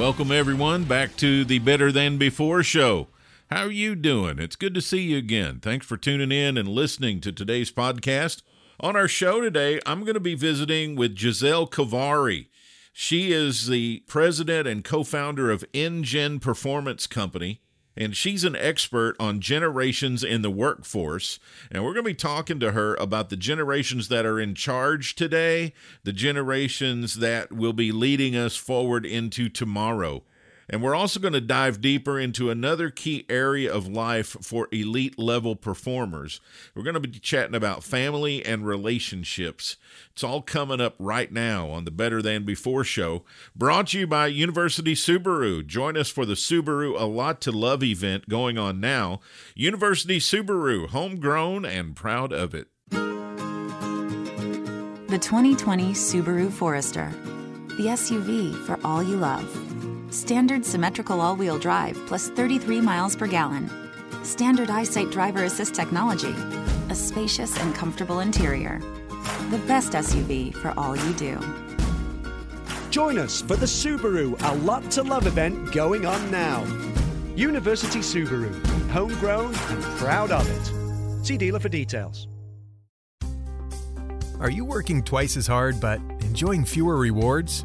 Welcome, everyone, back to the Better Than Before show. How are you doing? It's good to see you again. Thanks for tuning in and listening to today's podcast. On our show today, I'm going to be visiting with Giselle Kovary. She is the president and co founder of InGen Performance Company and she's an expert on generations in the workforce. And we're going to be talking to her about the generations that are in charge today, the generations that will be leading us forward into tomorrow. And we're also going to dive deeper into another key area of life for elite level performers. We're going to be chatting about family and relationships. It's all coming up right now on the Better Than Before show, brought to you by University Subaru. Join us for the Subaru A Lot to Love event going on now. University Subaru, homegrown and proud of it. The 2020 Subaru Forester, the SUV for all you love. Standard symmetrical all wheel drive plus 33 miles per gallon. Standard EyeSight driver assist technology. A spacious and comfortable interior. The best SUV for all you do. Join us for the Subaru A Lot to Love event going on now. University Subaru, homegrown and proud of it. See dealer for details. Are you working twice as hard but enjoying fewer rewards?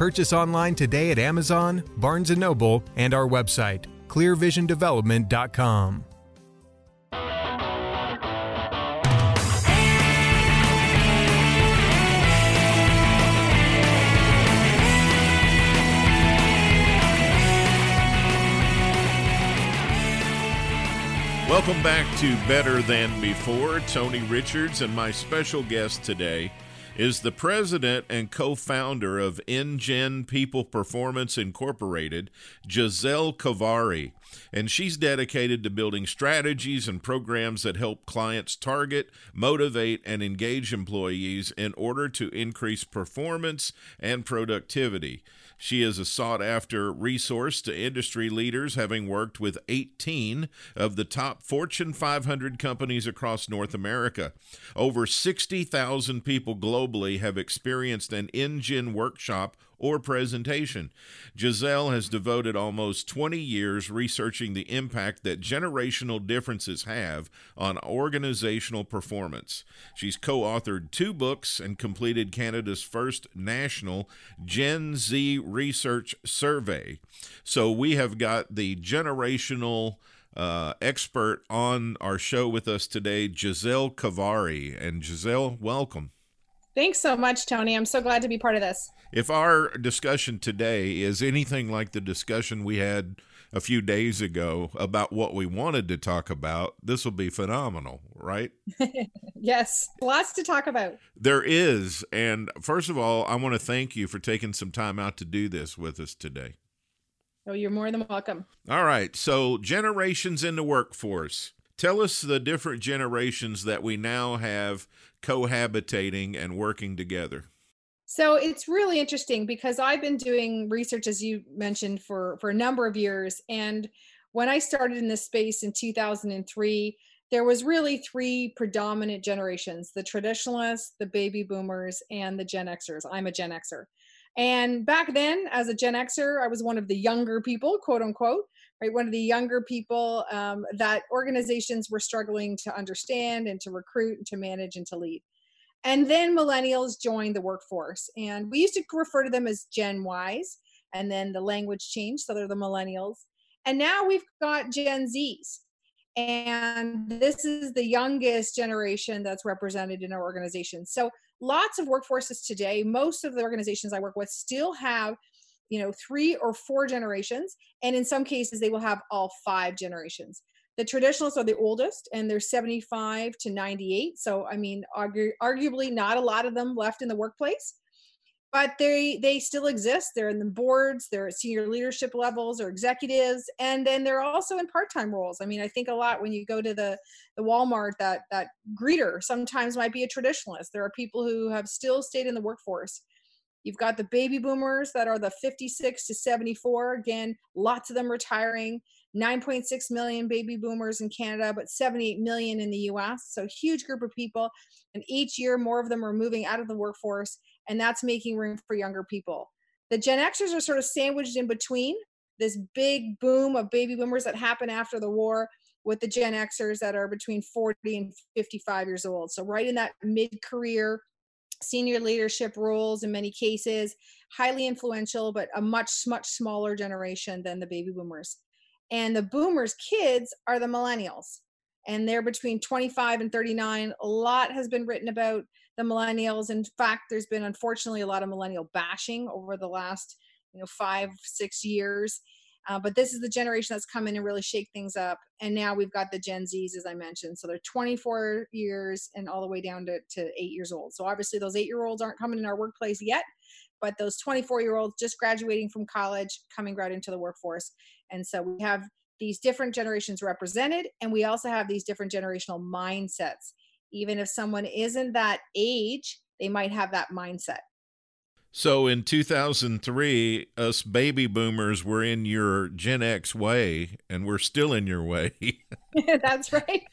Purchase online today at Amazon, Barnes & Noble, and our website, clearvisiondevelopment.com. Welcome back to Better Than Before. Tony Richards and my special guest today is the president and co founder of InGen People Performance Incorporated, Giselle Kovary. And she's dedicated to building strategies and programs that help clients target, motivate, and engage employees in order to increase performance and productivity. She is a sought after resource to industry leaders, having worked with 18 of the top Fortune 500 companies across North America. Over 60,000 people globally have experienced an InGen workshop or presentation. Giselle has devoted almost 20 years researching the impact that generational differences have on organizational performance. She's co authored two books and completed Canada's first national Gen Z research survey. So we have got the generational uh, expert on our show with us today, Giselle Kovary. And Giselle, welcome. Thanks so much, Tony. I'm so glad to be part of this. If our discussion today is anything like the discussion we had a few days ago about what we wanted to talk about, this will be phenomenal, right? yes, lots to talk about. There is. And first of all, I want to thank you for taking some time out to do this with us today. Oh, you're more than welcome. All right. So, generations in the workforce. Tell us the different generations that we now have cohabitating and working together. So it's really interesting because I've been doing research, as you mentioned, for, for a number of years. And when I started in this space in 2003, there was really three predominant generations the traditionalists, the baby boomers, and the Gen Xers. I'm a Gen Xer. And back then, as a Gen Xer, I was one of the younger people, quote unquote, right? One of the younger people um, that organizations were struggling to understand and to recruit and to manage and to lead. And then millennials joined the workforce. And we used to refer to them as Gen Ys. And then the language changed. So they're the millennials. And now we've got Gen Zs. And this is the youngest generation that's represented in our organization. So lots of workforces today, most of the organizations I work with still have you know three or four generations and in some cases they will have all five generations. The traditionalists are the oldest and they're 75 to 98 so i mean argu- arguably not a lot of them left in the workplace but they they still exist. They're in the boards they're at senior leadership levels or executives and then they're also in part-time roles. I mean i think a lot when you go to the the walmart that that greeter sometimes might be a traditionalist. There are people who have still stayed in the workforce you've got the baby boomers that are the 56 to 74 again lots of them retiring 9.6 million baby boomers in canada but 78 million in the us so huge group of people and each year more of them are moving out of the workforce and that's making room for younger people. The Gen Xers are sort of sandwiched in between this big boom of baby boomers that happened after the war with the Gen Xers that are between 40 and 55 years old. So, right in that mid career, senior leadership roles in many cases, highly influential, but a much, much smaller generation than the baby boomers. And the boomers' kids are the millennials. And they're between 25 and 39. A lot has been written about the millennials. In fact, there's been unfortunately a lot of millennial bashing over the last you know five six years. Uh, but this is the generation that's come in and really shake things up. And now we've got the Gen Zs, as I mentioned. So they're 24 years and all the way down to, to eight years old. So obviously, those eight year olds aren't coming in our workplace yet, but those 24 year olds just graduating from college, coming right into the workforce. And so we have these different generations represented, and we also have these different generational mindsets even if someone isn't that age, they might have that mindset. So in 2003, us baby boomers were in your Gen X way, and we're still in your way. That's right.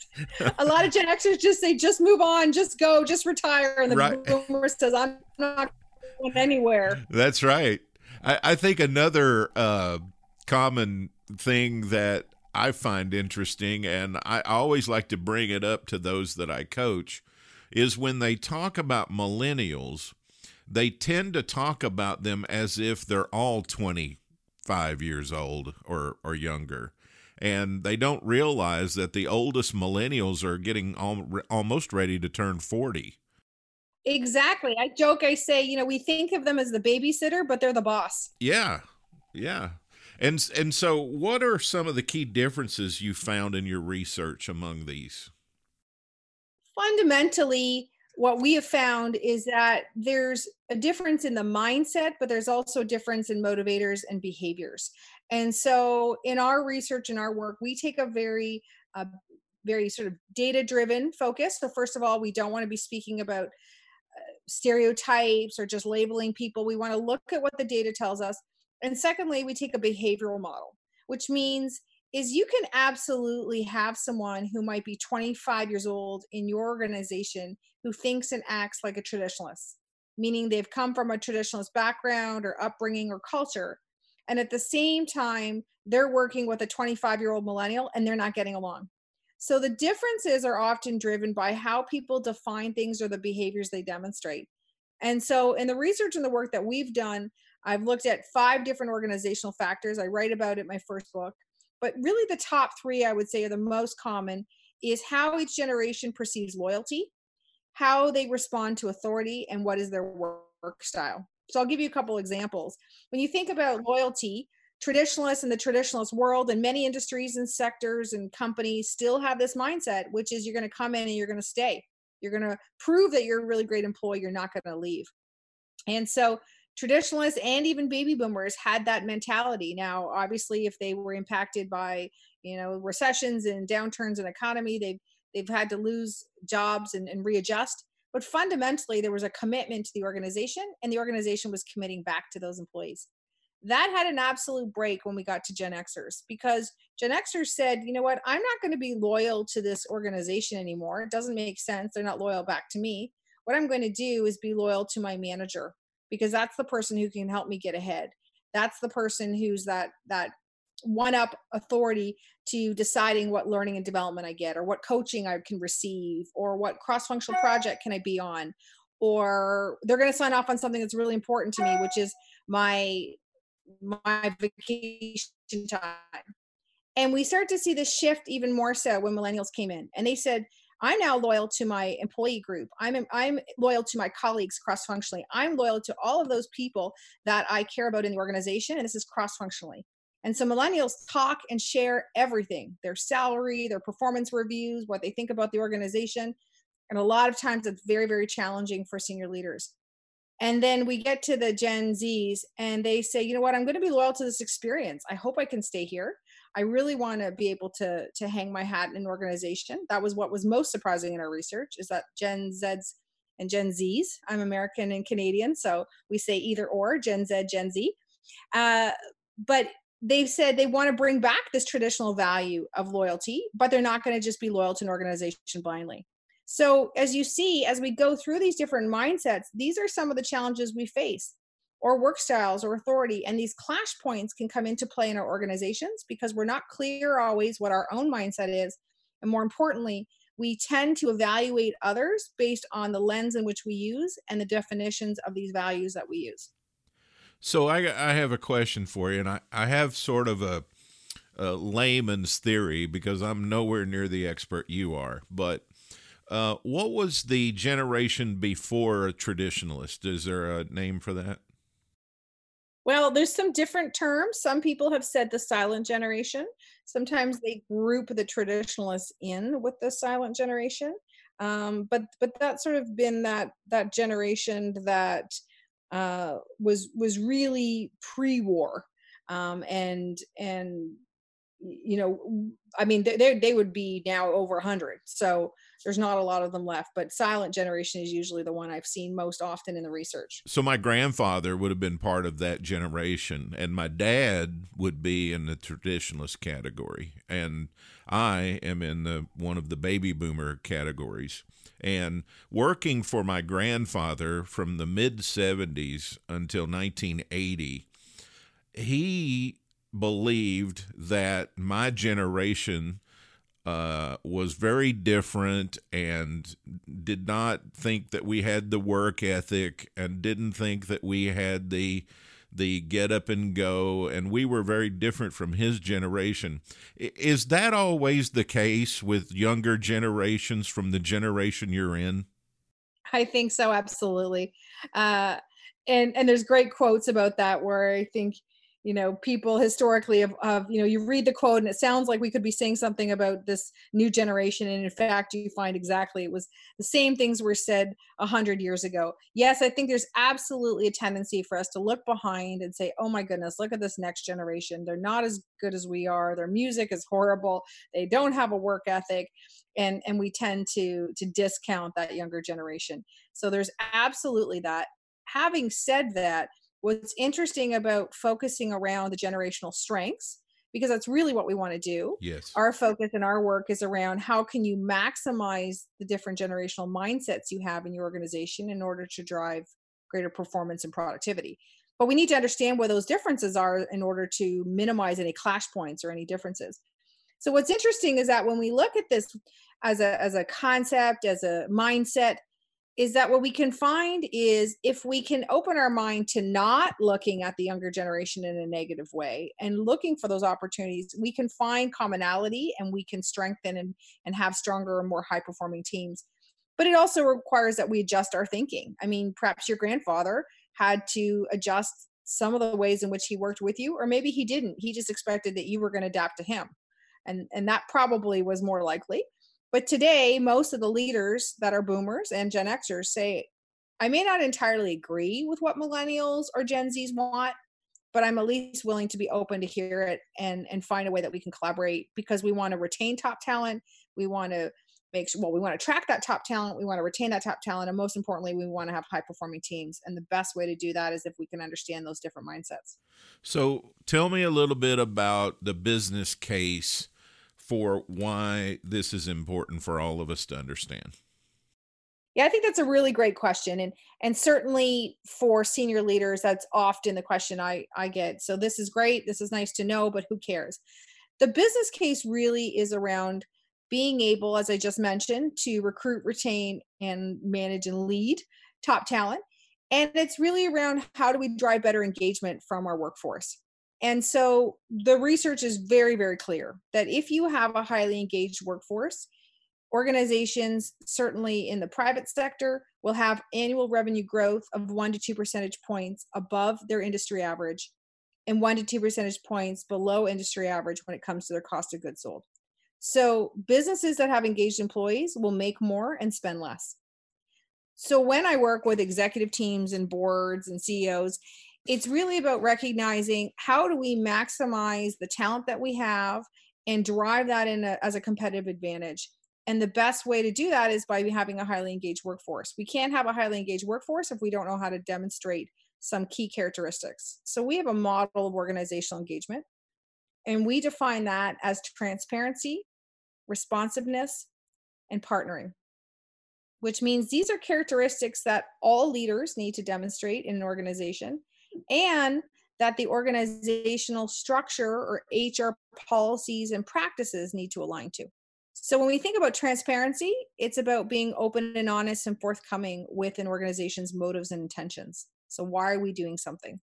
A lot of Gen Xers just say, just move on, just go, just retire. And the right. boomer says, I'm not going anywhere. That's right. I, I think another uh, common thing that I find interesting, and I always like to bring it up to those that I coach, is when they talk about millennials, they tend to talk about them as if they're all 25 years old or, or younger. And they don't realize that the oldest millennials are getting al- almost ready to turn 40. Exactly. I joke, I say, you know, we think of them as the babysitter, but they're the boss. Yeah. Yeah. And and so what are some of the key differences you found in your research among these? Fundamentally, what we have found is that there's a difference in the mindset, but there's also a difference in motivators and behaviors. And so, in our research and our work, we take a very, uh, very sort of data driven focus. So, first of all, we don't want to be speaking about uh, stereotypes or just labeling people. We want to look at what the data tells us and secondly, we take a behavioral model, which means is you can absolutely have someone who might be 25 years old in your organization who thinks and acts like a traditionalist, meaning they've come from a traditionalist background or upbringing or culture. And at the same time, they're working with a 25 year old millennial and they're not getting along. So the differences are often driven by how people define things or the behaviors they demonstrate. And so, in the research and the work that we've done, I've looked at five different organizational factors. I write about it in my first book. But really, the top three I would say are the most common is how each generation perceives loyalty, how they respond to authority, and what is their work style. So I'll give you a couple examples. When you think about loyalty, traditionalists in the traditionalist world and many industries and sectors and companies still have this mindset, which is you're going to come in and you're going to stay. You're going to prove that you're a really great employee. You're not going to leave. And so traditionalists and even baby boomers had that mentality. Now obviously if they were impacted by you know recessions and downturns in economy they've they've had to lose jobs and, and readjust. But fundamentally there was a commitment to the organization and the organization was committing back to those employees. That had an absolute break when we got to gen xers because gen xers said you know what? I'm not going to be loyal to this organization anymore. It doesn't make sense. They're not loyal back to me. What i'm going to do is be loyal to my manager because that's the person who can help me get ahead. That's the person who's that that one up authority to deciding what learning and development I get or what coaching I can receive or what cross functional project can I be on. Or they're going to sign off on something that's really important to me which is my my vacation time. And we start to see this shift even more so when millennials came in and they said i'm now loyal to my employee group i'm i'm loyal to my colleagues cross functionally i'm loyal to all of those people that i care about in the organization and this is cross functionally and so millennials talk and share everything their salary their performance reviews what they think about the organization and a lot of times it's very, very challenging for senior leaders. And then we get to the Gen Zs and they say, you know what, I'm going to be loyal to this experience. I hope I can stay here. I really want to be able to to hang my hat in an organization. That was what was most surprising in our research is that Gen Zs and Gen Zs. I'm American and Canadian, so we say either or, Gen Z, Gen Z. Uh, but they've said they want to bring back this traditional value of loyalty, but they're not going to just be loyal to an organization blindly. So, as you see, as we go through these different mindsets, these are some of the challenges we face, or work styles, or authority. And these clash points can come into play in our organizations because we're not clear always what our own mindset is. And more importantly, we tend to evaluate others based on the lens in which we use and the definitions of these values that we use. So, I, I have a question for you, and I, I have sort of a, a layman's theory because I'm nowhere near the expert you are. But uh, what was the generation before a traditionalist? Is there a name for that? Well, there's some different terms. Some people have said the silent generation. Sometimes they group the traditionalists in with the silent generation. Um, but but that's sort of been that that generation that uh, was was really pre-war um, and and you know i mean they they would be now over 100 so there's not a lot of them left but silent generation is usually the one i've seen most often in the research. So my grandfather would have been part of that generation and my dad would be in the traditionalist category and i am in the one of the baby boomer categories. And working for my grandfather from the mid 70s until 1980 he believed that my generation uh, was very different and did not think that we had the work ethic and didn't think that we had the the get up and go and we were very different from his generation. Is that always the case with younger generations from the generation you're in? I think so absolutely. Uh, and and there's great quotes about that where i think you know people historically of, of you know you read the quote and it sounds like we could be saying something about this new generation. And in fact you find exactly it was the same things were said a hundred years ago. Yes i think there's absolutely a tendency for us to look behind and say oh my goodness look at this next generation. They're not as good as we are. Their music is horrible. They don't have a work ethic. And and we tend to to discount that younger generation. So there's absolutely that. Having said that what's interesting about focusing around the generational strengths because that's really what we want to do yes. our focus and our work is around how can you maximize the different generational mindsets you have in your organization in order to drive greater performance and productivity. But we need to understand where those differences are in order to minimize any clash points or any differences. So what's interesting is that when we look at this as a as a concept as a mindset is that what we can find is if we can open our mind to not looking at the younger generation in a negative way and looking for those opportunities, we can find commonality and we can strengthen and, and have stronger and more high performing teams. But it also requires that we adjust our thinking. I mean, perhaps your grandfather had to adjust some of the ways in which he worked with you, or maybe he didn't. He just expected that you were going to adapt to him. And, and that probably was more likely but today, most of the leaders that are boomers and Gen Xers say, I may not entirely agree with what millennials or Gen Zs want, but I'm at least willing to be open to hear it and and find a way that we can collaborate because we want to retain top talent. We want to make sure well, we want to attract that top talent, we want to retain that top talent, and most importantly, we want to have high performing teams. And the best way to do that is if we can understand those different mindsets. So tell me a little bit about the business case for why this is important for all of us to understand? Yeah, I think that's a really great question, and and certainly for senior leaders, that's often the question I I get. So this is great, this is nice to know, but who cares? The business case really is around being able, as I just mentioned, to recruit, retain, and manage and lead top talent. And it's really around how do we drive better engagement from our workforce. And so the research is very, very clear that if you have a highly engaged workforce, organizations, certainly in the private sector, will have annual revenue growth of one to two percentage points above their industry average and one to two percentage points below industry average when it comes to their cost of goods sold. So businesses that have engaged employees will make more and spend less. So when I work with executive teams and boards and CEOs, it's really about recognizing how do we maximize the talent that we have and drive that in a, as a competitive advantage. And the best way to do that is by having a highly engaged workforce. We can't have a highly engaged workforce if we don't know how to demonstrate some key characteristics. So we have a model of organizational engagement, and we define that as transparency, responsiveness, and partnering, which means these are characteristics that all leaders need to demonstrate in an organization and that the organizational structure or HR policies and practices need to align to. So when we think about transparency, it's about being open and honest and forthcoming with an organization's motives and intentions. So why are we doing something?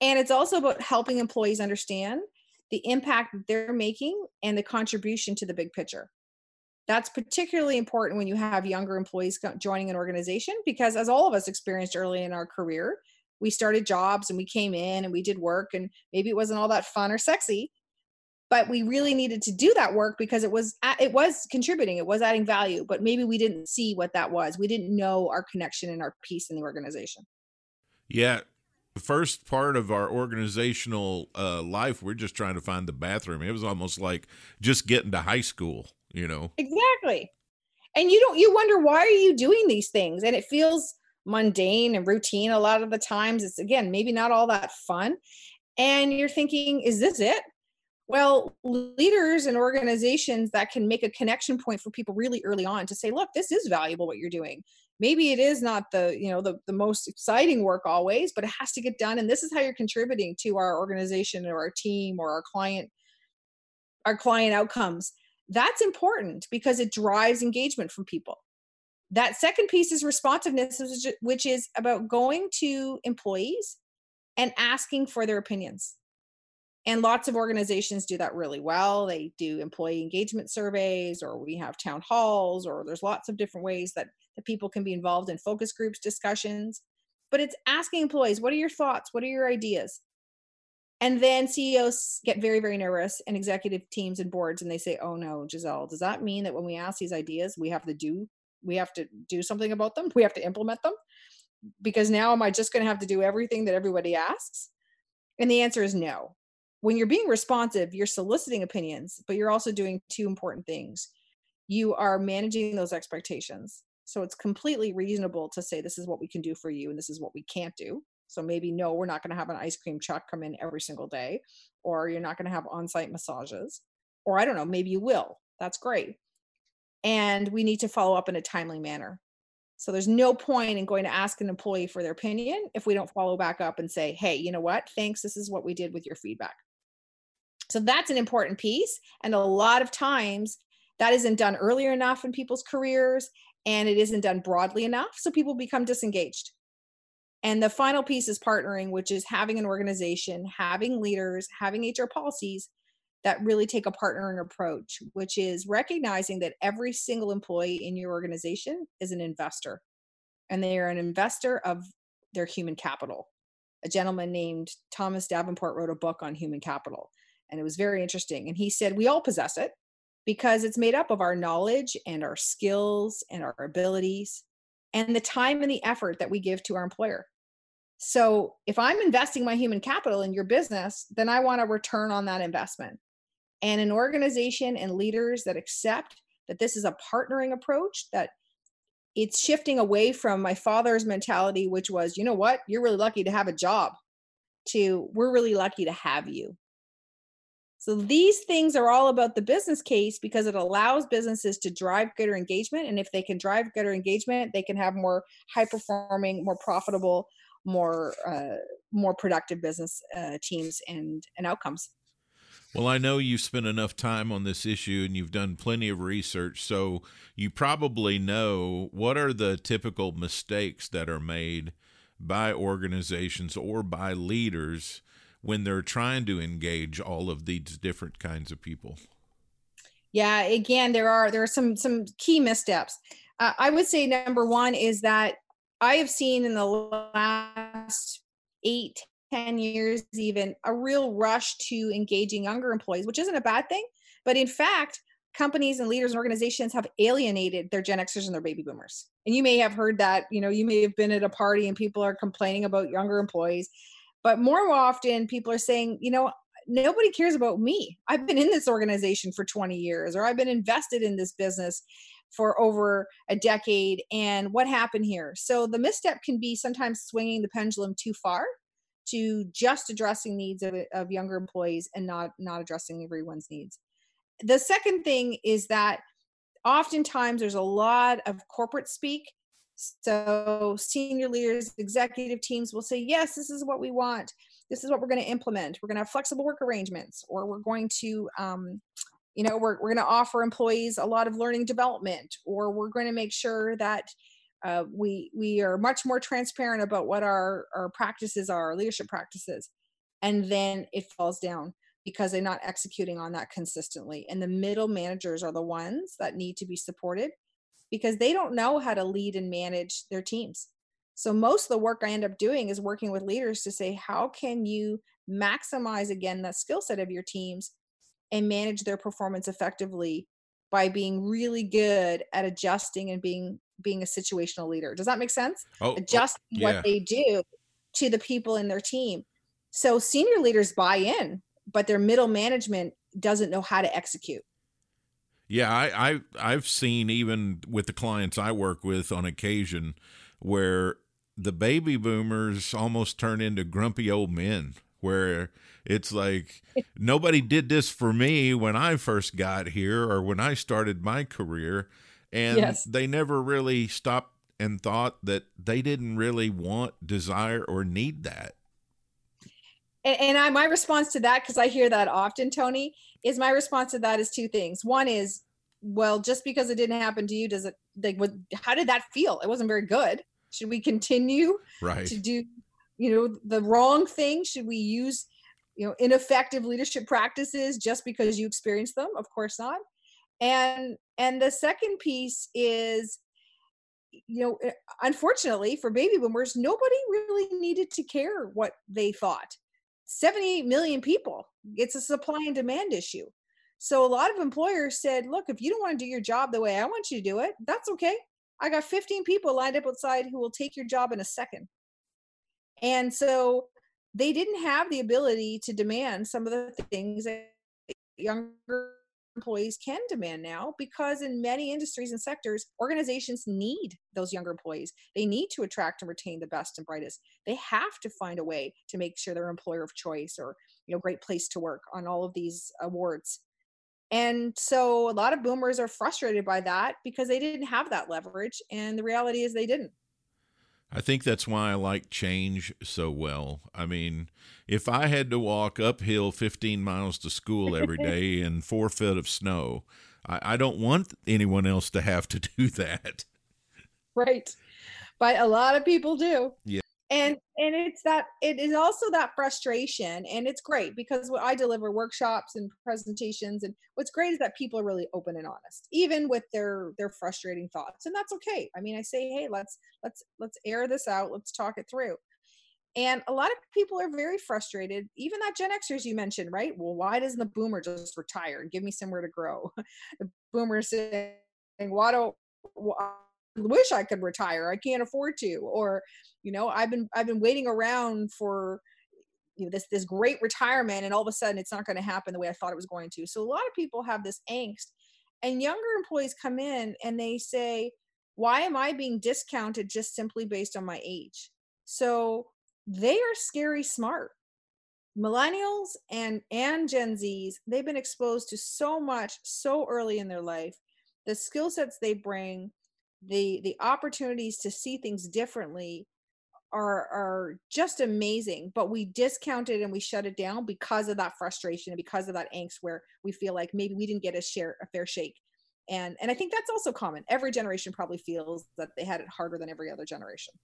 And it's also about helping employees understand the impact they're making and the contribution to the big picture. That's particularly important when you have younger employees joining an organization because, as all of us experienced early in our career, we started jobs and we came in and we did work, and maybe it wasn't all that fun or sexy, but we really needed to do that work because it was it was contributing, it was adding value, but maybe we didn't see what that was. We didn't know our connection and our piece in the organization. Yeah, the first part of our organizational uh, life, we're just trying to find the bathroom. It was almost like just getting to high school, you know. Exactly. And you don't you wonder why are you doing these things? And it feels mundane and routine a lot of the times. It's again, maybe not all that fun. And you're thinking, is this it? Well, leaders and organizations that can make a connection point for people really early on to say, look, this is valuable what you're doing maybe it is not the you know the, the most exciting work always but it has to get done and this is how you're contributing to our organization or our team or our client our client outcomes that's important because it drives engagement from people that second piece is responsiveness which is about going to employees and asking for their opinions. And lots of organizations do that really well. They do employee engagement surveys or we have town halls or there's lots of different ways that that people can be involved in focus groups discussions. But it's asking employees what are your thoughts? What are your ideas? And then ceos get very very nervous and executive teams and boards and they say oh no giselle does that mean that when we ask these ideas we have to do we have to do something about them we have to implement them because now am i just going to have to do everything that everybody asks and the answer is no when you're being responsive you're soliciting opinions but you're also doing two important things you are managing those expectations so it's completely reasonable to say, this is what we can do for you and this is what we can't do. So maybe, no, we're not going to have an ice cream truck come in every single day, or you're not going to have on site massages, or I don't know, maybe you will. That's great. And we need to follow up in a timely manner. So there's no point in going to ask an employee for their opinion if we don't follow back up and say, hey, you know what? Thanks. This is what we did with your feedback. So that's an important piece. And a lot of times that isn't done earlier enough in people's careers and it isn't done broadly enough so people become disengaged and the final piece is partnering which is having an organization having leaders having hr policies that really take a partnering approach which is recognizing that every single employee in your organization is an investor and they are an investor of their human capital a gentleman named thomas davenport wrote a book on human capital and it was very interesting and he said we all possess it because it's made up of our knowledge and our skills and our abilities and the time and the effort that we give to our employer. So, if I'm investing my human capital in your business, then I want a return on that investment. And an organization and leaders that accept that this is a partnering approach, that it's shifting away from my father's mentality, which was, you know what, you're really lucky to have a job, to we're really lucky to have you. So these things are all about the business case because it allows businesses to drive greater engagement. And if they can drive greater engagement, they can have more high performing, more profitable, more uh, more productive business uh, teams and and outcomes. Well, I know you've spent enough time on this issue and you've done plenty of research, so you probably know what are the typical mistakes that are made by organizations or by leaders when they're trying to engage all of these different kinds of people. Yeah, again, there are there are some some key missteps. Uh, I would say number one is that I have seen in the last eight, ten years, even a real rush to engaging younger employees, which isn't a bad thing. But in fact, companies and leaders and organizations have alienated their Gen Xers and their baby boomers. And you may have heard that, you know, you may have been at a party and people are complaining about younger employees. But more often, people are saying, you know, nobody cares about me. I've been in this organization for 20 years, or I've been invested in this business for over a decade. And what happened here? So the misstep can be sometimes swinging the pendulum too far to just addressing needs of, of younger employees and not not addressing everyone's needs. The second thing is that oftentimes there's a lot of corporate speak. So senior leaders, executive teams will say, yes, this is what we want this is what we're going to implement we're going to have flexible work arrangements or we're going to um, you know we're, we're going to offer employees a lot of learning development or we're going to make sure that uh, we we are much more transparent about what our our practices are our leadership practices and then it falls down because they're not executing on that consistently and the middle managers are the ones that need to be supported because they don't know how to lead and manage their teams. So most of the work I end up doing is working with leaders to say, how can you maximize again that skill set of your teams and manage their performance effectively by being really good at adjusting and being being a situational leader. Does that make sense? Oh, oh adjusting oh, yeah. what they do to the people in their team. So senior leaders buy in, but their middle management doesn't know how to execute. Yeah, I, I I've seen even with the clients I work with on occasion where the baby boomers almost turn into grumpy old men where it's like nobody did this for me when I first got here or when I started my career and yes. they never really stopped and thought that they didn't really want desire or need that and, and I, my response to that because i hear that often tony is my response to that is two things one is well just because it didn't happen to you does it like what how did that feel it wasn't very good should we continue right. to do, you know, the wrong thing? Should we use, you know, ineffective leadership practices just because you experience them? Of course not. And and the second piece is you know eh, unfortunately for baby boomers nobody really needed to care what they thought. 78 million people it's a supply and demand issue. So a lot of employers said look if you don't want to do your job the way i want you to do it that's okay. I got 15 people lined up outside who will take your job in a second. And so they didn't have the ability to demand some of the things that younger employees can demand now because in many industries and sectors organizations need those younger employees they need to attract and retain the best and brightest they have to find a way to make sure they're employer of choice or you know great place to work on all of these awards and so a lot of boomers are frustrated by that because they didn't have that leverage. And the reality is they didn't. I think that's why I like change so well. I mean, if I had to walk uphill 15 miles to school every day in four feet of snow, I, I don't want anyone else to have to do that. Right. But a lot of people do. Yeah and and it's that it is also that frustration and it's great because i deliver workshops and presentations and what's great is that people are really open and honest even with their their frustrating thoughts and that's okay. I mean i say hey let's let's let's air this out let's talk it through. And a lot of people are very frustrated even that gen xers you mentioned right? Well why doesn't the boomer just retire and give me somewhere to grow? The boomer saying why don't why, wish I could retire. I can't afford to. Or, you know, I've been I've been waiting around for you know this this great retirement and all of a sudden it's not going to happen the way I thought it was going to. So a lot of people have this angst. And younger employees come in and they say, why am I being discounted just simply based on my age? So they are scary smart. Millennials and and Gen Zs, they've been exposed to so much so early in their life. The skill sets they bring, the the opportunities to see things differently are are just amazing but we discount it and we shut it down because of that frustration and because of that angst where we feel like maybe we didn't get a share a fair shake. And and i think that's also common. Every generation probably feels that they had it harder than every other generation.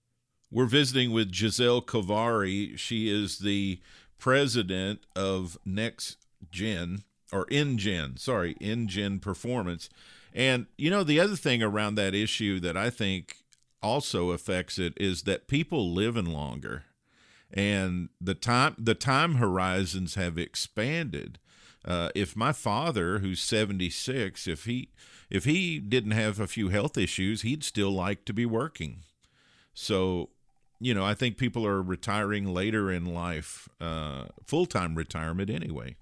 We're visiting with giselle Kovary she is the president of next gen or InGen, sorry, InGen Performance. And you know the other thing around that issue that I think also affects it is that people living longer and the time the time horizons have expanded. Uh, if my father, who's 76, if he if he didn't have a few health issues, he'd still like to be working. So, you know, I think people are retiring later in life, uh, full time retirement anyway.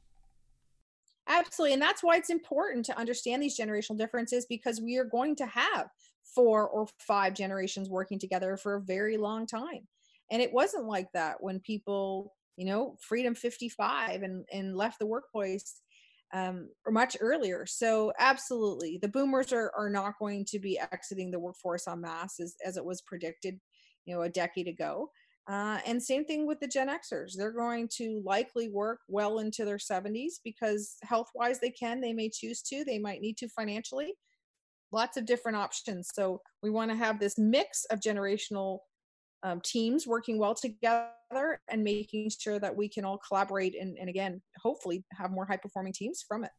Absolutely. And that's why it's important to understand these generational differences because we are going to have four or five generations working together for a very long time. And it wasn't like that when people, you know, freedom 55 and, and left the workplace um, or much earlier. So absolutely, the boomers are, are not going to be exiting the workforce en masse as, as it was predicted, you know, a decade ago. Uh, and same thing with the Gen Xers. They're going to likely work well into their 70s because health wise they can. They may choose to, they might need to financially. Lots of different options. So we want to have this mix of generational um, teams working well together and making sure that we can all collaborate and, and again, hopefully have more high performing teams from it.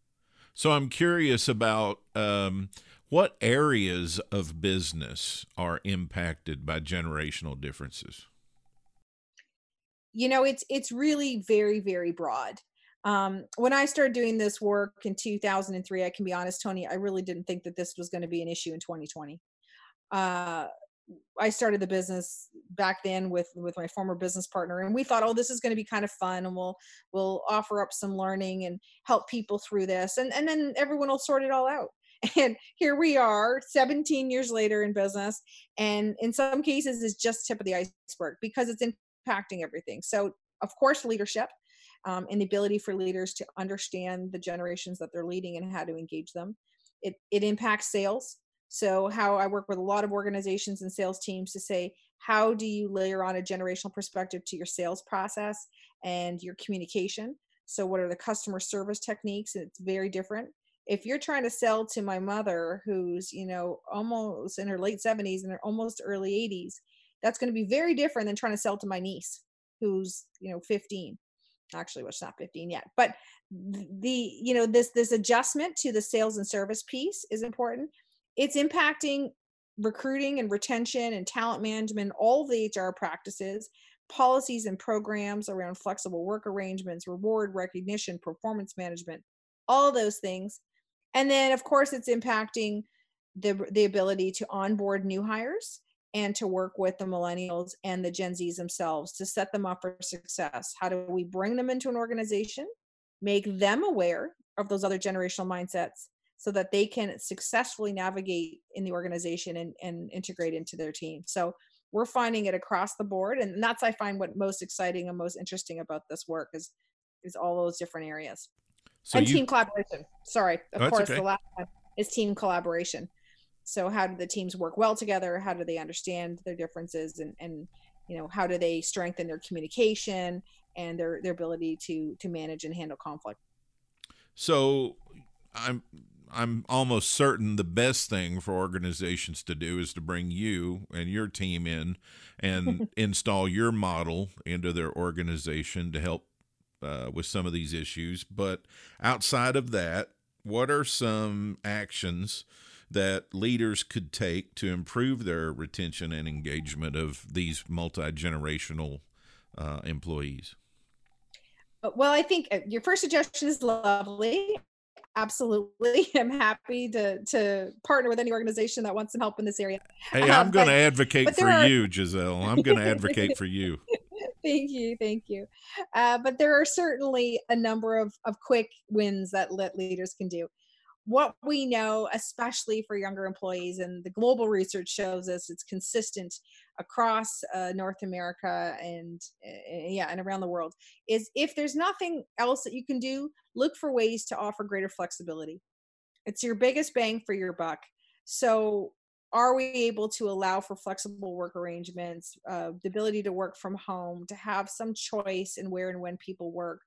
So I'm curious about um, what areas of business are impacted by generational differences you know it's it's really very very broad. Um, when i started doing this work in 2003 i can be honest tony i really didn't think that this was going to be an issue in 2020 uh, i started the business back then with with my former business partner and we thought oh this is going to be kind of fun and we'll we'll offer up some learning and help people through this and and then everyone will sort it all out. And here we are 17 years later in business and in some cases it's just tip of the iceberg because it's in impacting everything. So, of course, leadership um, and the ability for leaders to understand the generations that they're leading and how to engage them. It, it impacts sales. So, how I work with a lot of organizations and sales teams to say, how do you layer on a generational perspective to your sales process and your communication? So, what are the customer service techniques? It's very different. If you're trying to sell to my mother, who's you know almost in her late 70s and almost early 80s, that's going to be very different than trying to sell to my niece who's you know 15 actually well, she's not 15 yet but the you know this this adjustment to the sales and service piece is important. It's impacting recruiting and retention and talent management all the hr practices policies and programs around flexible work arrangements reward recognition performance management all those things. And then of course it's impacting the the ability to onboard new hires and to work with the millennials and the Gen Zs themselves to set them up for success. How do we bring them into an organization, make them aware of those other generational mindsets so that they can successfully navigate in the organization and, and integrate into their team? So we're finding it across the board. And that's, I find, what most exciting and most interesting about this work is, is all those different areas. So and you... team collaboration. Sorry, of oh, course, okay. the last one is team collaboration so how do the teams work well together? How do they understand their differences and and you know how do they strengthen their communication and their their ability to to manage and handle conflict? So i'm i'm almost certain the best thing for organizations to do is to bring you and your team in and install your model into their organization to help uh, with some of these issues. But outside of that what are some actions that leaders could take to improve their retention and engagement of these multi generational uh, employees? Uh, well, I think uh, your first suggestion is lovely. Absolutely. I'm happy to to partner with any organization that wants some help in this area. Hey, I'm um, going to advocate for are... you, Giselle. I'm going to advocate for you. thank you. Thank you. Uh, but there are certainly a number of, of quick wins that leaders can do what we know, especially for younger employees, and the global research shows us it's consistent across uh, North America and uh, yeah, and around the world, is if there's nothing else that you can do, look for ways to offer greater flexibility. It's your biggest bang for your buck. So are we able to allow for flexible work arrangements, uh, the ability to work from home, to have some choice in where and when people work?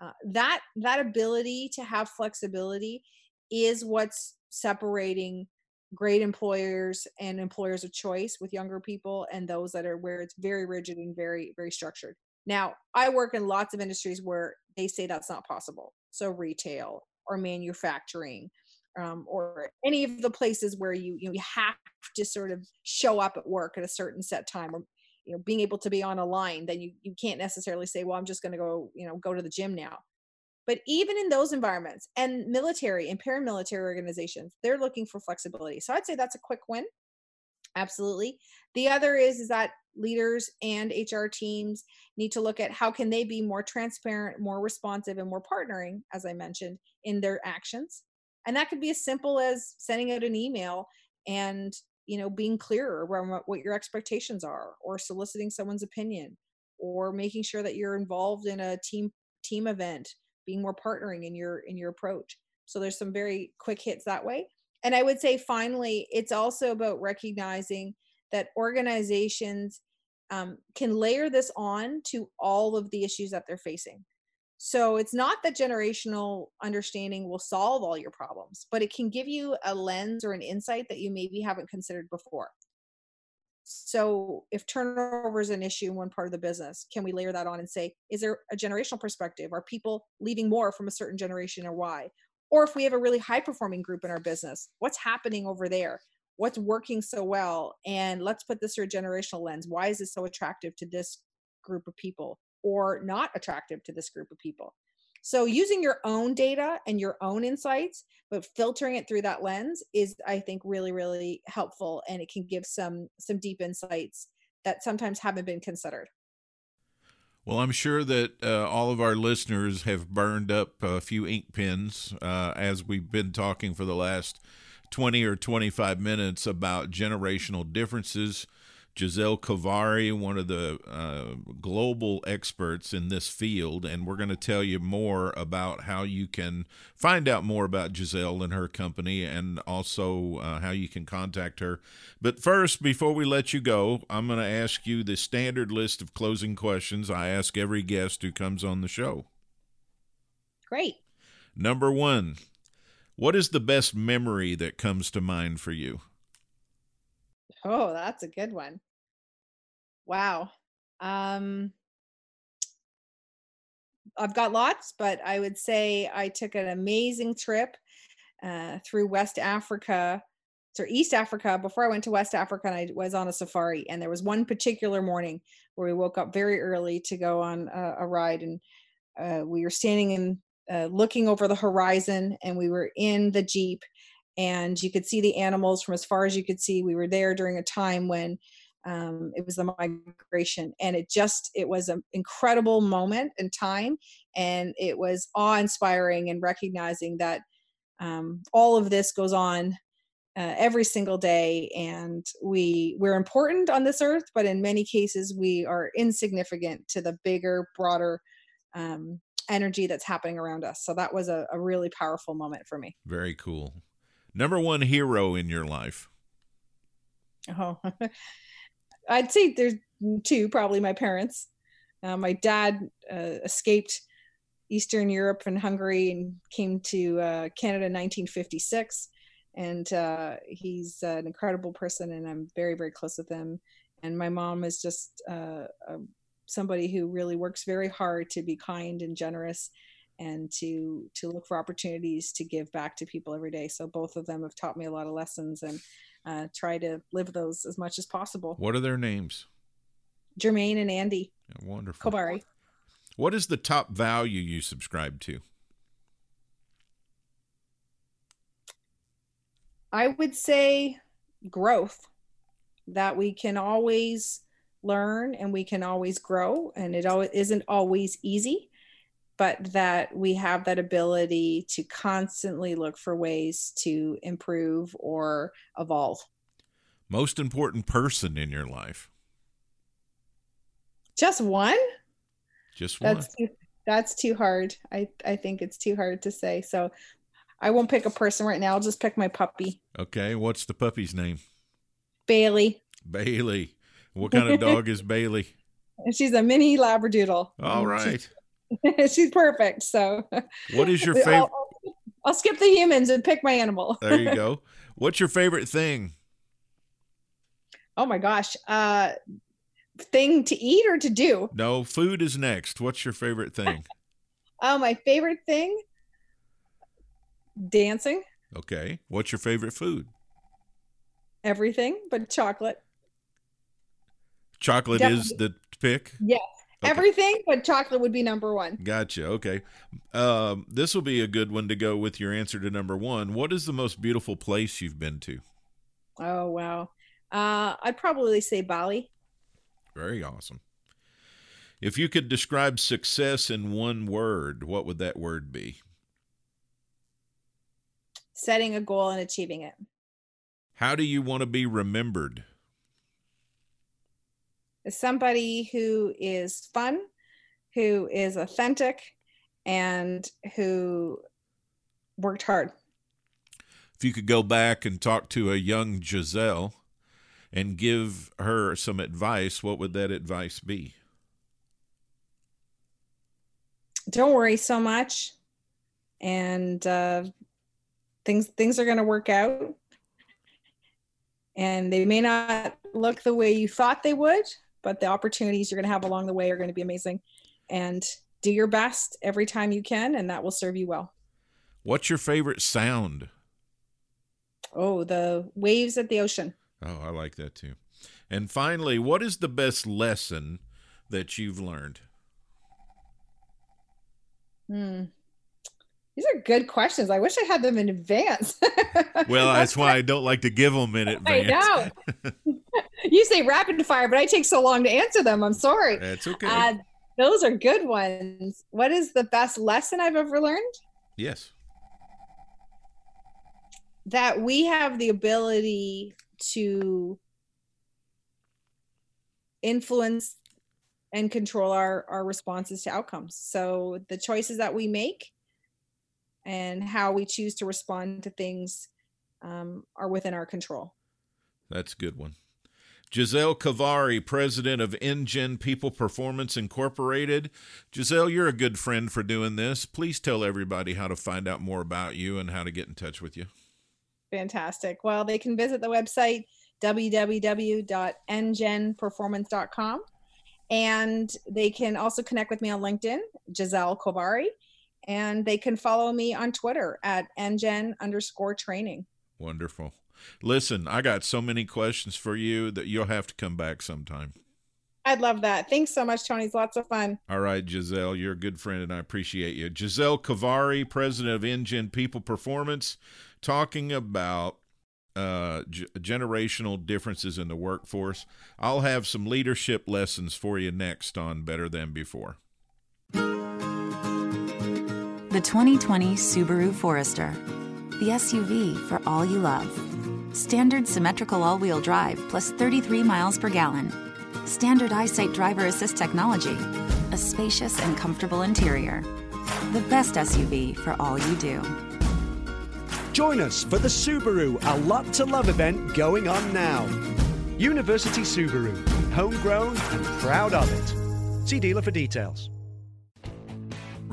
Uh, that that ability to have flexibility is what's separating great employers and employers of choice with younger people and those that are where it's very rigid and very very structured. Now i work in lots of industries where they say that's not possible. So retail or manufacturing um, or any of the places where you you have to sort of show up at work at a certain set time or you know being able to be on a line then you you can't necessarily say well i'm just going to go you know go to the gym now but even in those environments and military and paramilitary organizations they're looking for flexibility. So i'd say that's a quick win. Absolutely. The other is is that leaders and hr teams need to look at how can they be more transparent more responsive and more partnering as i mentioned in their actions. And that could be as simple as sending out an email and you know being clearer around what, your expectations are or soliciting someone's opinion or making sure that you're involved in a team team event being more partnering in your in your approach. So there's some very quick hits that way. And i would say finally it's also about recognizing that organizations um, can layer this on to all of the issues that they're facing. So it's not that generational understanding will solve all your problems, but it can give you a lens or an insight that you maybe haven't considered before. So if turnover is an issue in one part of the business, can we layer that on and say, is there a generational perspective? Are people leaving more from a certain generation or why? Or if we have a really high performing group in our business, what's happening over there? What's working so well? And let's put this through a generational lens. Why is this so attractive to this group of people? or not attractive to this group of people. So using your own data and your own insights, but filtering it through that lens is I think really really helpful and it can give some some deep insights that sometimes haven't been considered. Well, I'm sure that uh, all of our listeners have burned up a few ink pens uh, as we've been talking for the last 20 or 25 minutes about generational differences Giselle Kovary, one of the uh, global experts in this field, and we're going to tell you more about how you can find out more about Giselle and her company and also uh, how you can contact her. But first, before we let you go, I'm going to ask you the standard list of closing questions I ask every guest who comes on the show. Great. Number one, what is the best memory that comes to mind for you? Oh, that's a good one. Wow. Um, I've got lots, but I would say I took an amazing trip uh, through West Africa or East Africa before I went to West Africa and I was on a safari. And there was one particular morning where we woke up very early to go on a, a ride and uh, we were standing and uh, looking over the horizon and we were in the Jeep and you could see the animals from as far as you could see. We were there during a time when um, it was the migration, and it just it was an incredible moment in time, and it was awe inspiring and recognizing that um, all of this goes on uh, every single day and we we're important on this earth but in many cases we are insignificant to the bigger broader um, energy that's happening around us. So that was a, a really powerful moment for me. Very cool Number one hero in your life? Oh, I'd say there's two, probably my parents. Uh, my dad uh, escaped Eastern Europe and Hungary and came to uh, Canada in 1956. And uh, he's an incredible person, and I'm very, very close with him. And my mom is just uh, somebody who really works very hard to be kind and generous and to to look for opportunities to give back to people every day. So both of them have taught me a lot of lessons and uh, try to live those as much as possible. What are their names? Jermaine and andy. Yeah, wonderful. Kovary. What is the top value you subscribe to? I would say growth that we can always learn and we can always grow and it always isn't always easy but that we have that ability to constantly look for ways to improve or evolve. Most important person in your life? Just one? Just one. That's too, that's too hard. I, I think it's too hard to say. So I won't pick a person right now. I'll just pick my puppy. Okay. What's the puppy's name? Bailey. Bailey. What kind of dog is Bailey? She's a mini Labradoodle. All right. She's, she's perfect. So, What is your favorite? I'll- I'll skip the humans and pick my animal. There you go. What's your favorite thing? oh my gosh. Uh, thing to eat or to do? No, food is next. What's your favorite thing? Oh, my favorite thing? Dancing. Okay. What's your favorite food? Everything but chocolate. Chocolate is the pick. Yes. Okay. Everything but chocolate would be number one. Gotcha. Okay. Um, this will be a good one to go with your answer to number one. What is the most beautiful place you've been to? Oh, wow. Uh, I'd probably say Bali. Very awesome. If you could describe success in one word, what would that word be? Setting a goal and achieving it. How do you want to be remembered? Somebody who is fun, who is authentic, and who worked hard. If you could go back and talk to a young Giselle and give her some advice, what would that advice be? Don't worry so much, and uh, things things are going to work out. And they may not look the way you thought they would, but the opportunities you're going to have along the way are going to be amazing. And do your best every time you can, and that will serve you well. What's your favorite sound? Oh, the waves at the ocean. Oh, I like that too. And finally, what is the best lesson that you've learned? Hmm. These are good questions. I wish I had them in advance. Well, that's why I don't like to give them in advance. I know. you say rapid fire, but I take so long to answer them. I'm sorry. That's okay. Uh, those are good ones. What is the best lesson I've ever learned? yes. That we have the ability to influence and control our, our responses to outcomes. So the choices that we make and how we choose to respond to things um, are within our control. That's a good one. Giselle Kovary, president of n-gen People Performance Incorporated. Giselle, you're a good friend for doing this. Please tell everybody how to find out more about you and how to get in touch with you. Fantastic. Well, they can visit the website www.ngenperformance.com and they can also connect with me on LinkedIn, Giselle Kovary, and they can follow me on Twitter at ngen underscore training. Wonderful. Listen, I got so many questions for you that you'll have to come back sometime. I'd love that. Thanks so much, Tony. It's lots of fun. All right, Giselle, you're a good friend and I appreciate you. Giselle Kovary, president of n-gen People Performance, talking about uh, g- generational differences in the workforce. I'll have some leadership lessons for you next on Better Than Before. The 2020 Subaru Forester. The SUV for all you love. Standard symmetrical all wheel drive plus 33 miles per gallon. Standard eyesight driver assist technology. A spacious and comfortable interior. The best SUV for all you do. Join us for the Subaru A Lot to Love event going on now. University Subaru, homegrown and proud of it. See dealer for details.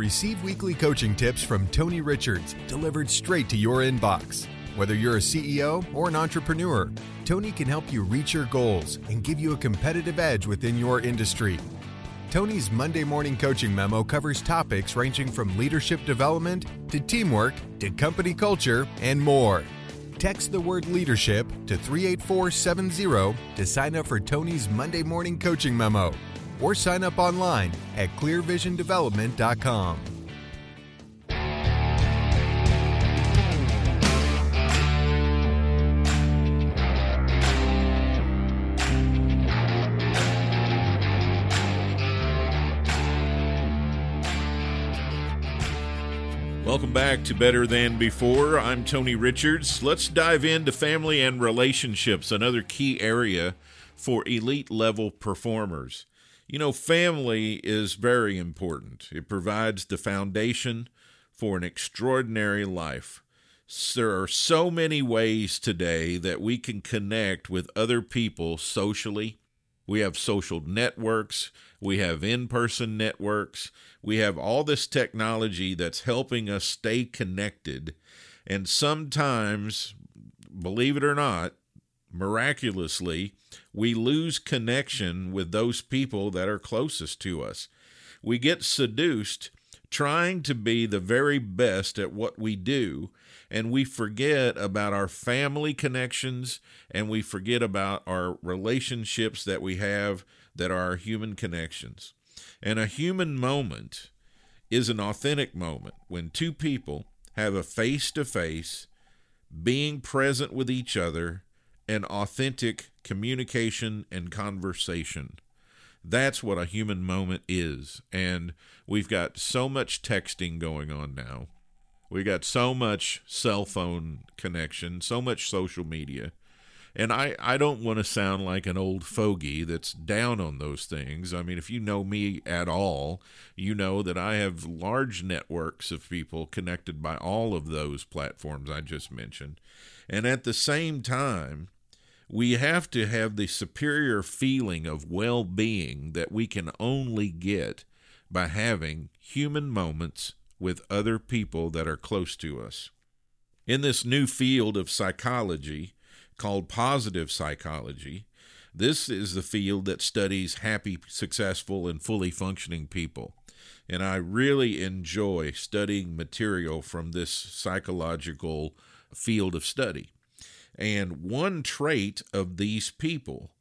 Receive weekly coaching tips from Tony Richards delivered straight to your inbox. Whether you're a CEO or an entrepreneur, Tony can help you reach your goals and give you a competitive edge within your industry. Tony's Monday morning coaching memo covers topics ranging from leadership development to teamwork to company culture and more. Text the word leadership to 38470 to sign up for Tony's Monday morning coaching memo or sign up online at clearvisiondevelopment.com. Welcome back to Better Than Before. I'm Tony Richards. Let's dive into family and relationships, another key area for elite level performers. You know, family is very important, it provides the foundation for an extraordinary life. there are so many ways today that we can connect with other people socially. We have social networks, we have in person networks, we have all this technology that's helping us stay connected. And sometimes, believe it or not, miraculously, we lose connection with those people that are closest to us. We get seduced trying to be the very best at what we do and we forget about our family connections and we forget about our relationships that we have that are human connections. And a human moment is an authentic moment when two people have a face to face, being present with each other, and authentic communication and conversation. That's what a human moment is. And we've got so much texting going on now we got so much cell phone connection, so much social media. And I, I don't want to sound like an old fogey that's down on those things. I mean, if you know me at all, you know that I have large networks of people connected by all of those platforms I just mentioned. And at the same time, we have to have the superior feeling of well being that we can only get by having human moments with other people that are close to us. In this new field of psychology called positive psychology, this is the field that studies happy, successful, and fully functioning people. And I really enjoy studying material from this psychological field of study. And one trait of these people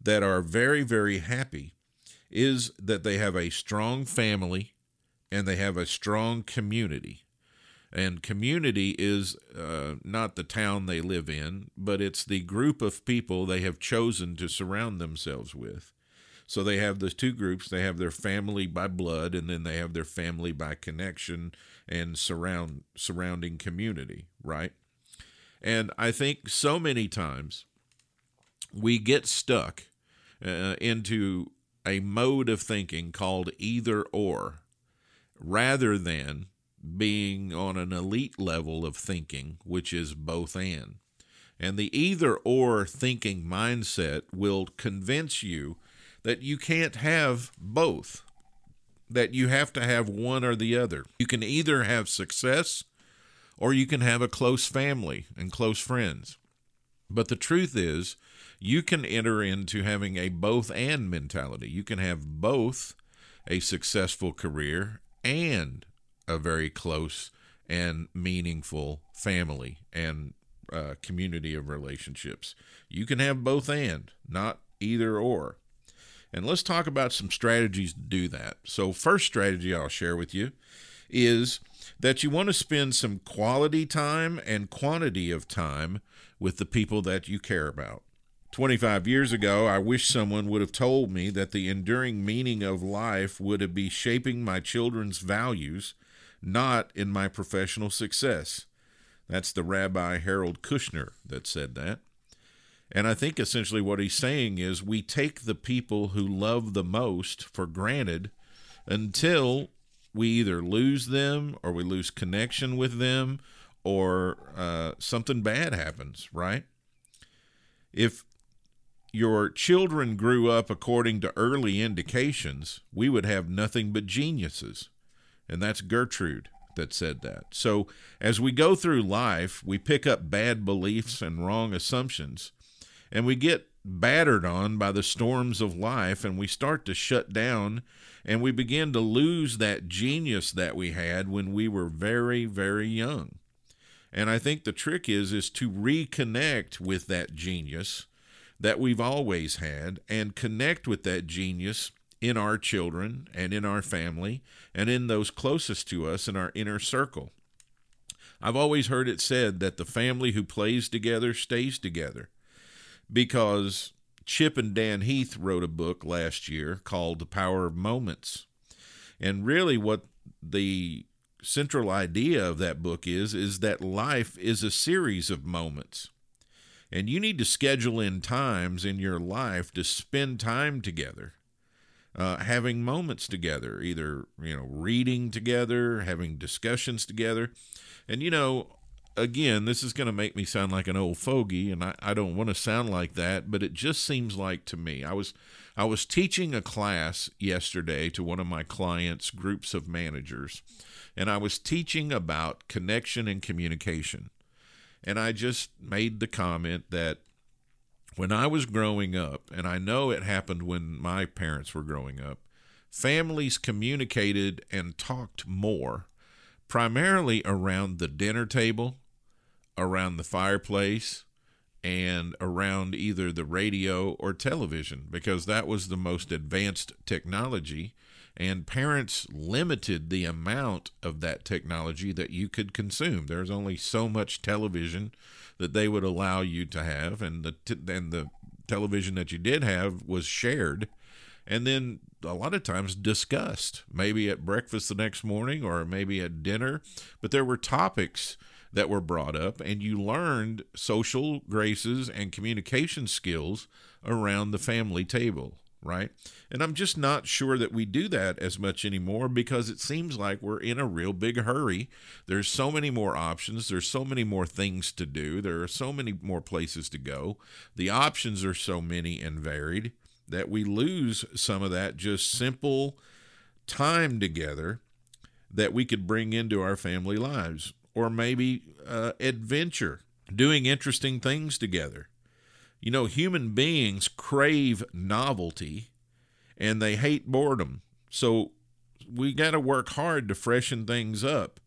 that are very, very happy is that they have a strong family, and they have a strong community. And community is uh, not the town they live in, but it's the group of people they have chosen to surround themselves with. So they have those two groups. They have their family by blood, and then they have their family by connection and surround surrounding community, right? And I think so many times we get stuck uh, into a mode of thinking called either or rather than being on an elite level of thinking, which is both and. And the either or thinking mindset will convince you that you can't have both, that you have to have one or the other. You can either have success or you can have a close family and close friends. But the truth is, you can enter into having a both and mentality. You can have both a successful career and a very close and meaningful family and uh, community of relationships. You can have both and, not either or. And let's talk about some strategies to do that. So, first strategy I'll share with you is that you want to spend some quality time and quantity of time with the people that you care about. 25 years ago, I wish someone would have told me that the enduring meaning of life would be shaping my children's values, not in my professional success. That's the Rabbi Harold Kushner that said that. And I think essentially what he's saying is we take the people who love the most for granted until we either lose them or we lose connection with them or uh, something bad happens, right? If your children grew up according to early indications, we would have nothing but geniuses. And that's Goethe that said that. So as we go through life, we pick up bad beliefs and wrong assumptions, and we get battered on by the storms of life, and we start to shut down, and we begin to lose that genius that we had when we were very, very young. And I think the trick is is to reconnect with that genius that we've always had and connect with that genius in our children and in our family and in those closest to us in our inner circle. I've always heard it said that the family who plays together stays together because Chip and Dan Heath wrote a book last year called The Power of Moments. And really, what the central idea of that book is is that life is a series of moments and you need to schedule in times in your life to spend time together, uh, having moments together, either, you know, reading together, having discussions together. And, you know, again, this is going to make me sound like an old fogey, and I, I don't want to sound like that, but it just seems like to me. I was I was teaching a class yesterday to one of my clients' groups of managers, and I was teaching about connection and communication. And I just made the comment that when I was growing up, and I know it happened when my parents were growing up, families communicated and talked more, primarily around the dinner table, around the fireplace, and around either the radio or television because that was the most advanced technology. And parents limited the amount of that technology that you could consume. There's only so much television that they would allow you to have and the t- and the television that you did have was shared and then a lot of times discussed maybe at breakfast the next morning or maybe at dinner. But there were topics that were brought up, and you learned social graces and communication skills around the family table, right? And I'm just not sure that we do that as much anymore because it seems like we're in a real big hurry. There's so many more options, there's so many more things to do, there are so many more places to go. The options are so many and varied that we lose some of that just simple time together that we could bring into our family lives or maybe uh, adventure, doing interesting things together. You know, human beings crave novelty and they hate boredom. So we got to work hard to freshen things up.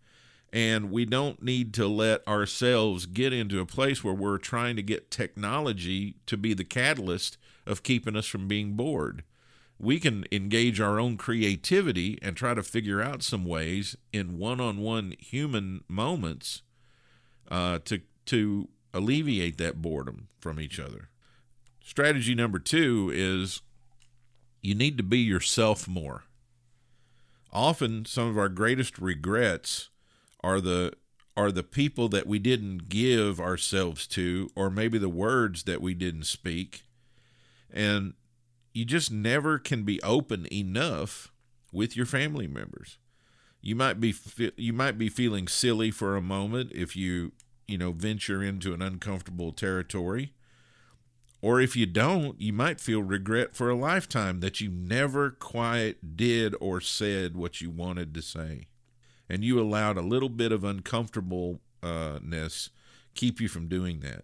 And we don't need to let ourselves get into a place where we're trying to get technology to be the catalyst of keeping us from being bored we can engage our own creativity and try to figure out some ways in one-on-one human moments uh, to to alleviate that boredom from each other. Strategy number two is you need to be yourself more. Often, some of our greatest regrets are the are the people that we didn't give ourselves to, or maybe the words that we didn't speak. And you just never can be open enough with your family members. You might be you might be feeling silly for a moment if you, you know, venture into an uncomfortable territory. Or if you don't, you might feel regret for a lifetime that you never quite did or said what you wanted to say. And you allowed a little bit of uncomfortableness keep you from doing that.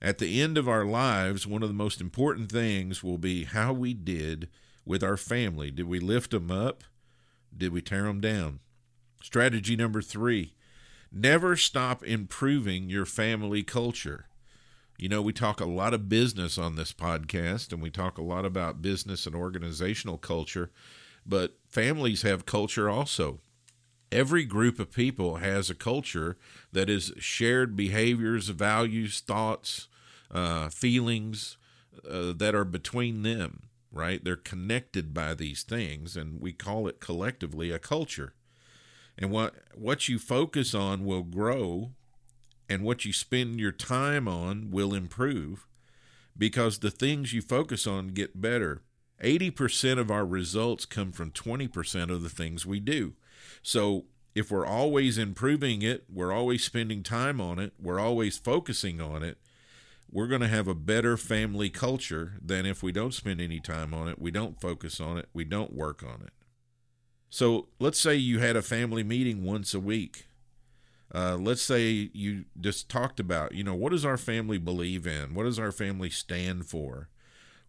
At the end of our lives, one of the most important things will be how we did with our family. Did we lift them up? Did we tear them down? Strategy number three never stop improving your family culture. You know, we talk a lot of business on this podcast and we talk a lot about business and organizational culture, but families have culture also every group of people has a culture that is shared behaviors, values, thoughts, uh, feelings uh, that are between them, right? They're connected by these things, and we call it collectively a culture. And what what you focus on will grow, and what you spend your time on will improve, because the things you focus on get better. 80% of our results come from 20% of the things we do. So if we're always improving it, we're always spending time on it, we're always focusing on it, we're going to have a better family culture than if we don't spend any time on it, we don't focus on it, we don't work on it. So let's say you had a family meeting once a week. Uh, let's say you just talked about, you know, what does our family believe in? What does our family stand for?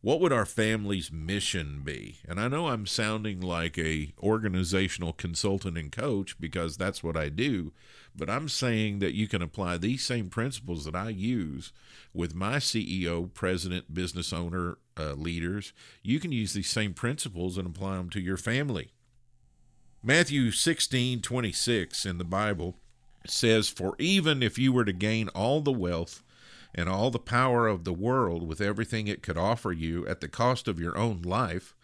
What would our family's mission be? And I know I'm sounding like a organizational consultant and coach because that's what I do, but I'm saying that you can apply these same principles that I use with my CEO, president, business owner, uh, leaders. You can use these same principles and apply them to your family. Matthew 16, 26 in the Bible says, For even if you were to gain all the wealth and all the power of the world with everything it could offer you at the cost of your own life,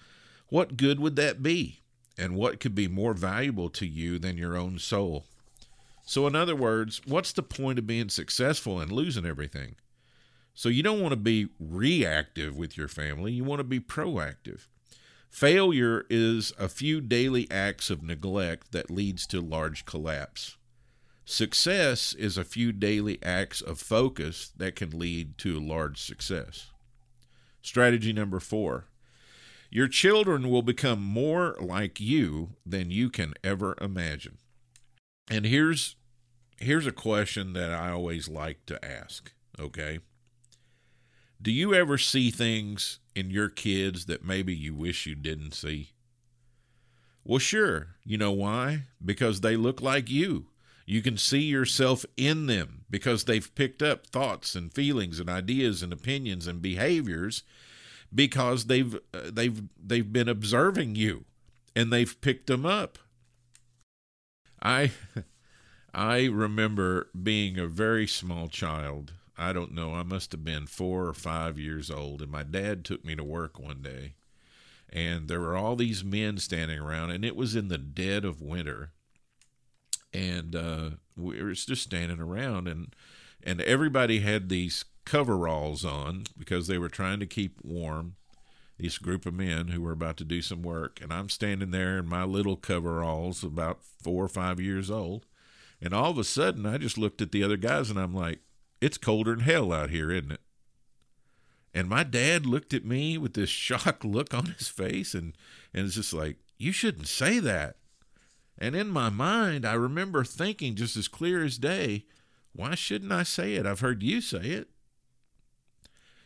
what good would that be? And what could be more valuable to you than your own soul? So, in other words, what's the point of being successful and losing everything? So, you don't want to be reactive with your family, you want to be proactive. Failure is a few daily acts of neglect that leads to large collapse. Success is a few daily acts of focus that can lead to large success. Strategy number four your children will become more like you than you can ever imagine. And here's here's a question that I always like to ask, okay? Do you ever see things in your kids that maybe you wish you didn't see? Well, sure. You know why? Because they look like you. You can see yourself in them because they've picked up thoughts and feelings and ideas and opinions and behaviors because they've uh, they've they've been observing you and they've picked them up. I I remember being a very small child. I don't know, I must have been 4 or 5 years old and my dad took me to work one day. And there were all these men standing around and it was in the dead of winter. And uh we were just standing around and and everybody had these coveralls on because they were trying to keep warm. This group of men who were about to do some work, and I'm standing there in my little coveralls, about four or five years old, and all of a sudden I just looked at the other guys and I'm like, "It's colder than hell out here, isn't it?" And my dad looked at me with this shocked look on his face, and and it's just like, "You shouldn't say that." And in my mind, I remember thinking just as clear as day, why shouldn't I say it? I've heard you say it.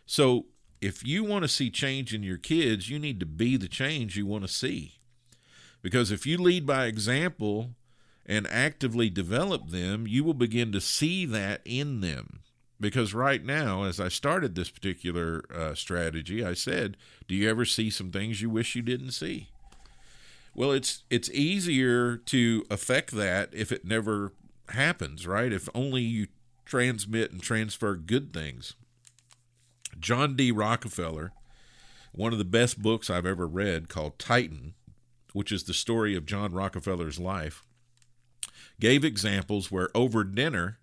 So if you want to see change in your kids, you need to be the change you want to see. Because if you lead by example and actively develop them, you will begin to see that in them. Because right now, as I started this particular uh, strategy, I said, "Do you ever see some things you wish you didn't see?" Well, it's it's easier to affect that if it never happens, right? If only you transmit and transfer good things. John D. Rockefeller, one of the best books I've ever read called Titan, which is the story of John Rockefeller's life, gave examples where over dinner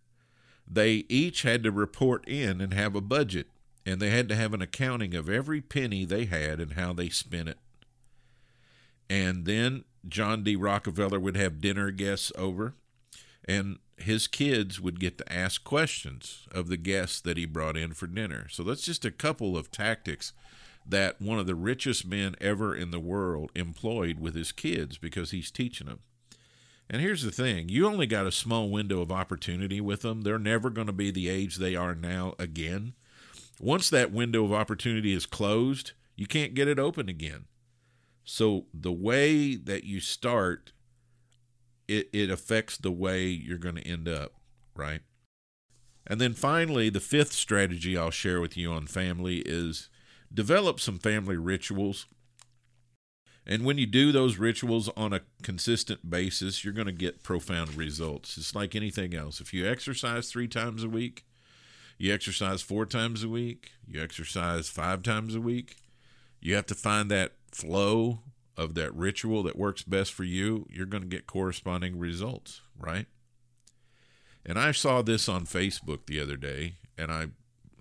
they each had to report in and have a budget, and they had to have an accounting of every penny they had and how they spent it. And then John D. Rockefeller would have dinner guests over, and his kids would get to ask questions of the guests that he brought in for dinner. So that's just a couple of tactics that one of the richest men ever in the world employed with his kids because he's teaching them. And here's the thing you only got a small window of opportunity with them. They're never going to be the age they are now again. Once that window of opportunity is closed, you can't get it open again. So the way that you start it, it affects the way you're going to end up, right? And then finally, the fifth strategy I'll share with you on family is develop some family rituals. And when you do those rituals on a consistent basis, you're going to get profound results. It's like anything else. If you exercise three times a week, you exercise four times a week, you exercise five times a week, you have to find that flow of that ritual that works best for you, you're going to get corresponding results, right? And I saw this on Facebook the other day, and I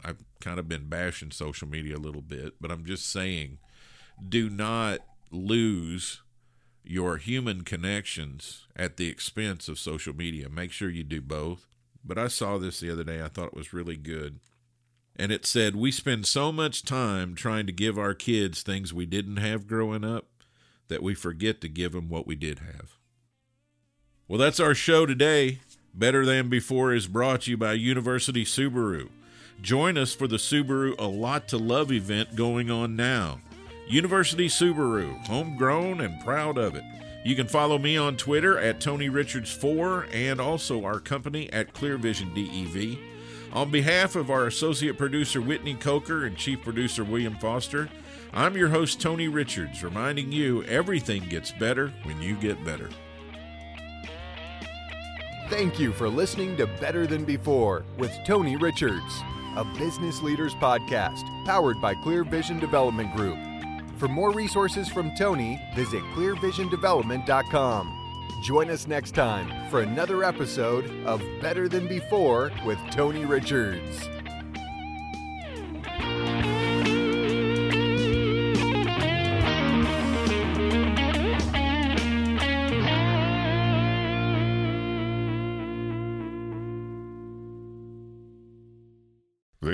I've kind of been bashing social media a little bit, but I'm just saying do not lose your human connections at the expense of social media. Make sure you do both. But I saw this the other day. I thought it was really good. And it said, We spend so much time trying to give our kids things we didn't have growing up that we forget to give them what we did have. Well, that's our show today. Better Than Before is brought to you by University Subaru. Join us for the Subaru A Lot to Love event going on now. University Subaru, homegrown and proud of it. You can follow me on Twitter at Tony Richards4 and also our company at Clear Vision DEV. On behalf of our associate producer Whitney Coker and chief producer William Foster, I'm your host, Tony Richards, reminding you everything gets better when you get better. Thank you for listening to Better Than Before with Tony Richards, a business leaders podcast powered by Clear Vision Development Group. For more resources from Tony, visit clearvisiondevelopment.com. Join us next time for another episode of Better Than Before with Tony Richards.